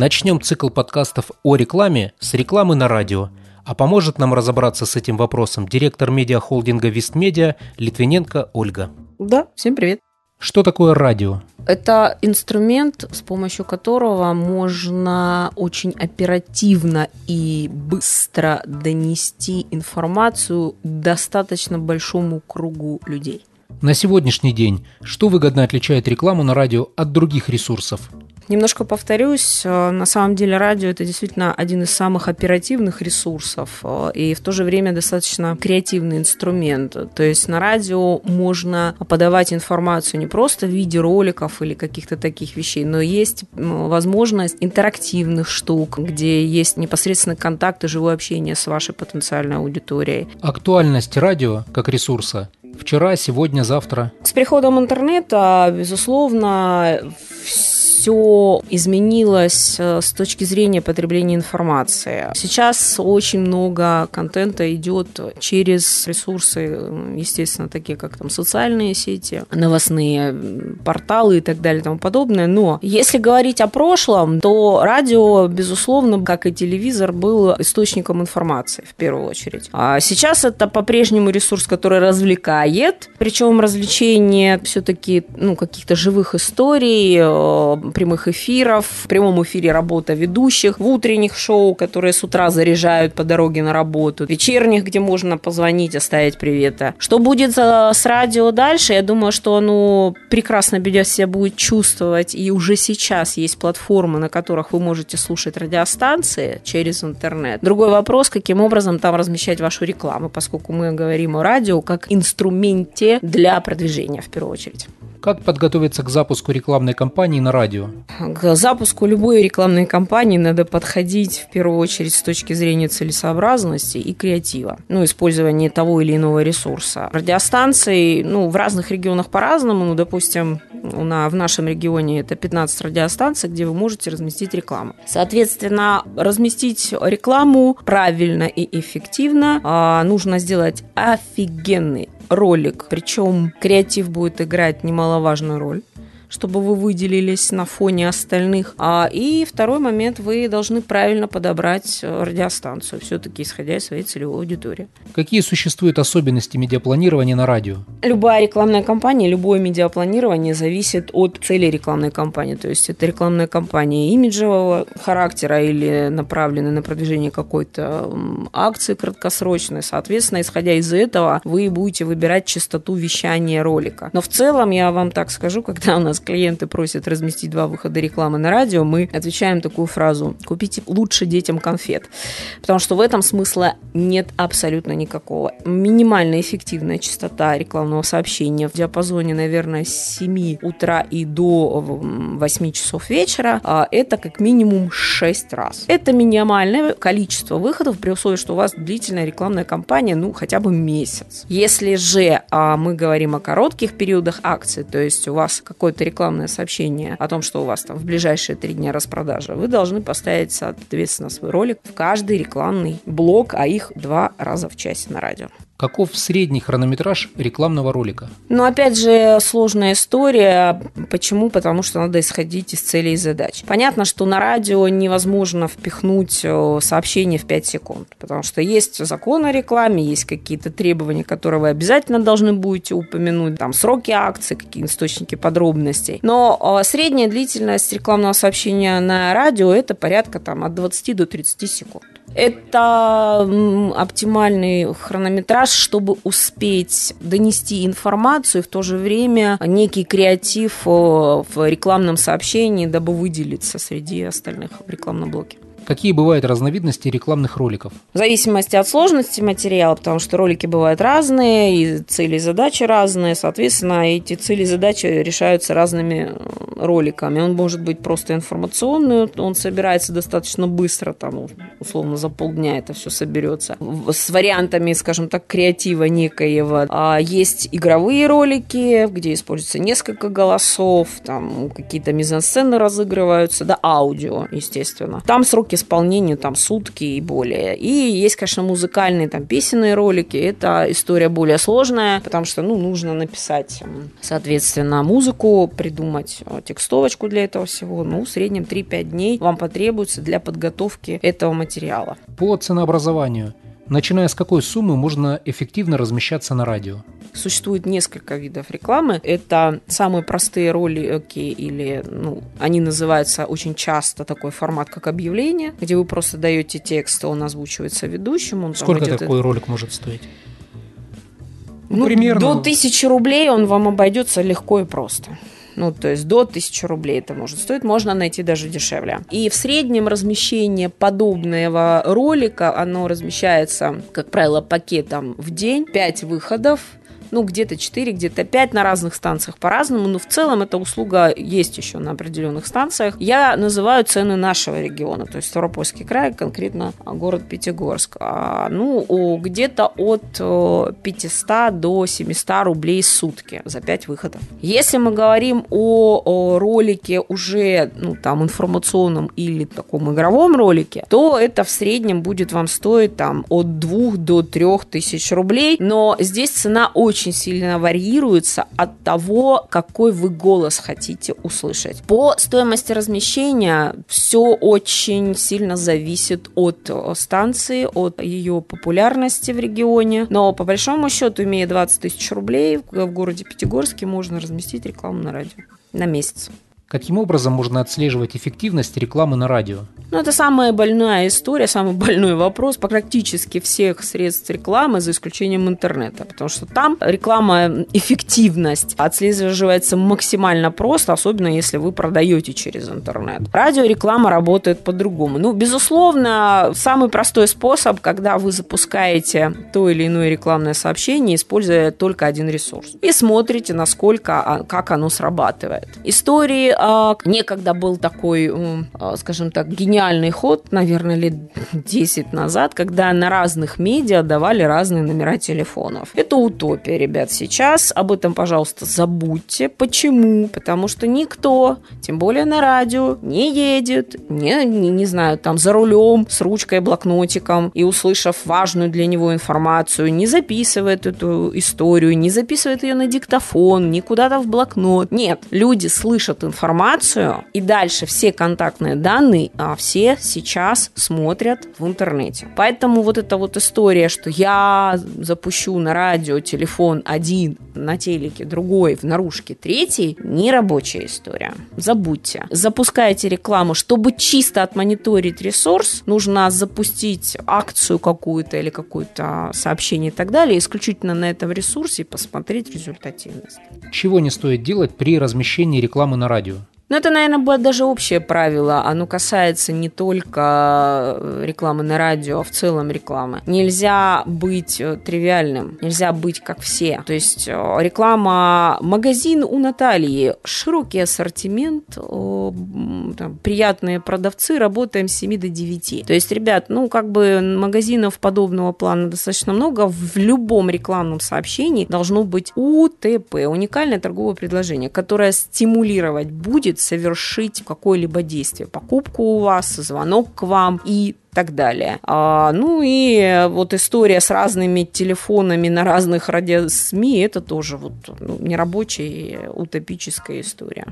Начнем цикл подкастов о рекламе с рекламы на радио. А поможет нам разобраться с этим вопросом директор медиахолдинга Вестмедиа Литвиненко Ольга. Да, всем привет. Что такое радио? Это инструмент, с помощью которого можно очень оперативно и быстро донести информацию достаточно большому кругу людей. На сегодняшний день что выгодно отличает рекламу на радио от других ресурсов? Немножко повторюсь, э, на самом деле радио это действительно один из самых оперативных ресурсов э, и в то же время достаточно креативный инструмент. То есть на радио можно подавать информацию не просто в виде роликов или каких-то таких вещей, но есть возможность интерактивных штук, где есть непосредственно контакт и живое общение с вашей потенциальной аудиторией. Актуальность радио как ресурса вчера, сегодня, завтра? С приходом интернета, безусловно, все изменилось э, с точки зрения потребления информации. Сейчас очень много контента идет через ресурсы, естественно, такие как там социальные сети, новостные порталы и так далее и тому подобное. Но если говорить о прошлом, то радио, безусловно, как и телевизор, был источником информации в первую очередь. А сейчас это по-прежнему ресурс, который развлекает, причем развлечение все-таки ну, каких-то живых историй, э, прямых эфиров, в прямом эфире работа ведущих, в утренних шоу, которые с утра заряжают по дороге на работу, вечерних, где можно позвонить, оставить привета. Что будет с радио дальше? Я думаю, что оно прекрасно себя будет чувствовать, и уже сейчас есть платформы, на которых вы можете слушать радиостанции через интернет. Другой вопрос, каким образом там размещать вашу рекламу, поскольку мы говорим о радио как инструменте для продвижения в первую очередь. Как подготовиться к запуску рекламной кампании на радио? К запуску любой рекламной кампании надо подходить в первую очередь с точки зрения целесообразности и креатива. Ну, использование того или иного ресурса. Радиостанции, ну, в разных регионах по-разному. Ну, допустим, на, в нашем регионе это 15 радиостанций, где вы можете разместить рекламу. Соответственно, разместить рекламу правильно и эффективно а, нужно сделать офигенный ролик. Причем креатив будет играть немаловажную роль чтобы вы выделились на фоне остальных. А, и второй момент, вы должны правильно подобрать э, радиостанцию, все-таки исходя из своей целевой аудитории. Какие существуют особенности медиапланирования на радио? Любая рекламная кампания, любое медиапланирование зависит от цели рекламной кампании. То есть это рекламная кампания имиджевого характера или направленная на продвижение какой-то акции краткосрочной. Соответственно, исходя из этого, вы будете выбирать частоту вещания ролика. Но в целом, я вам так скажу, когда у нас клиенты просят разместить два выхода рекламы на радио, мы отвечаем такую фразу «Купите лучше детям конфет». Потому что в этом смысла нет абсолютно никакого. Минимальная эффективная частота рекламного сообщения в диапазоне, наверное, с 7 утра и до 8 часов вечера а, – это как минимум 6 раз. Это минимальное количество выходов при условии, что у вас длительная рекламная кампания, ну, хотя бы месяц. Если же а, мы говорим о коротких периодах акции, то есть у вас какой-то рекламное сообщение о том, что у вас там в ближайшие три дня распродажа, вы должны поставить, соответственно, свой ролик в каждый рекламный блок, а их два раза в час на радио. Каков средний хронометраж рекламного ролика? Ну, опять же, сложная история. Почему? Потому что надо исходить из целей и задач. Понятно, что на радио невозможно впихнуть э, сообщение в 5 секунд, потому что есть закон о рекламе, есть какие-то требования, которые вы обязательно должны будете упомянуть, там сроки акции, какие источники подробностей. Но э, средняя длительность рекламного сообщения на радио это порядка там, от 20 до 30 секунд. Это оптимальный хронометраж, чтобы успеть донести информацию в то же время некий креатив э, в рекламном сообщении, дабы выделиться среди остальных в рекламном блоке. Какие бывают разновидности рекламных роликов? В зависимости от сложности материала, потому что ролики бывают разные, и цели и задачи разные. Соответственно, эти цели и задачи решаются разными э, роликами. Он может быть просто информационный, он собирается достаточно быстро, там, условно, за полдня это все соберется. С вариантами, скажем так, креатива некоего. А есть игровые ролики, где используется несколько голосов, там какие-то мизансцены разыгрываются, да, аудио, естественно. Там сроки исполнению там сутки и более. И есть, конечно, музыкальные там песенные ролики. Это история более сложная, потому что, ну, нужно написать, соответственно, музыку, придумать текстовочку для этого всего. Ну, в среднем 3-5 дней вам потребуется для подготовки этого материала. По ценообразованию – Начиная с какой суммы можно эффективно размещаться на радио? Существует несколько видов рекламы. Это самые простые ролики или, ну, они называются очень часто такой формат, как объявление, где вы просто даете текст, он озвучивается ведущим. Он Сколько такой ролик может стоить? Ну, примерно. До тысячи рублей он вам обойдется легко и просто. Ну, то есть до 1000 рублей это может стоить, можно найти даже дешевле. И в среднем размещение подобного ролика, оно размещается, как правило, пакетом в день, 5 выходов, ну, где-то 4, где-то 5 на разных станциях по-разному, но в целом эта услуга есть еще на определенных станциях. Я называю цены нашего региона, то есть Ставропольский край, конкретно город Пятигорск. А, ну, где-то от 500 до 700 рублей в сутки за 5 выходов. Если мы говорим о, о ролике уже, ну, там, информационном или таком игровом ролике, то это в среднем будет вам стоить там от 2 до 3 тысяч рублей, но здесь цена очень очень сильно варьируется от того, какой вы голос хотите услышать. По стоимости размещения все очень сильно зависит от э, станции, от ее популярности в регионе. Но по большому счету, имея 20 тысяч рублей, в городе Пятигорске можно разместить рекламу на радио на месяц. Каким образом можно отслеживать эффективность рекламы на радио? Ну, это самая больная история, самый больной вопрос практически всех средств рекламы, за исключением интернета. Потому что там реклама, эффективность отслеживается максимально просто, особенно если вы продаете через интернет. Радиореклама работает по-другому. Ну, безусловно, самый простой способ, когда вы запускаете то или иное рекламное сообщение, используя только один ресурс. И смотрите, насколько, а, как оно срабатывает. Истории некогда был такой, а, скажем так, гениальный ход, наверное, лет 10 назад, когда на разных медиа давали разные номера телефонов. Это утопия, ребят, сейчас. Об этом, пожалуйста, забудьте. Почему? Потому что никто, тем более на радио, не едет, не, не, не знаю, там за рулем с ручкой, блокнотиком и услышав важную для него информацию, не записывает эту историю, не записывает ее на диктофон, не куда-то в блокнот. Нет, люди слышат информацию информацию, и дальше все контактные данные а, все сейчас смотрят в интернете. Поэтому вот эта вот история, что я запущу на радио телефон один, на телеке другой, в наружке третий, не рабочая история. Забудьте. Запускайте рекламу, чтобы чисто отмониторить ресурс, нужно запустить акцию какую-то или какое-то сообщение и так далее, исключительно на этом ресурсе посмотреть результативность. Чего не стоит делать при размещении рекламы на радио? Ну, это, наверное, будет даже общее правило. Оно касается не только э, рекламы на радио, а в целом рекламы. Нельзя быть э, тривиальным, нельзя быть как все. То есть э, реклама магазин у Натальи, широкий ассортимент, там, приятные продавцы, работаем с 7 до 9. То есть, ребят, ну, как бы магазинов подобного плана достаточно много. В любом рекламном сообщении должно быть УТП, уникальное торговое предложение, которое стимулировать будет совершить какое-либо действие. Покупку у вас, звонок к вам и так далее. А, ну и вот история с разными телефонами на разных радио СМИ, это тоже вот ну, нерабочая утопическая история.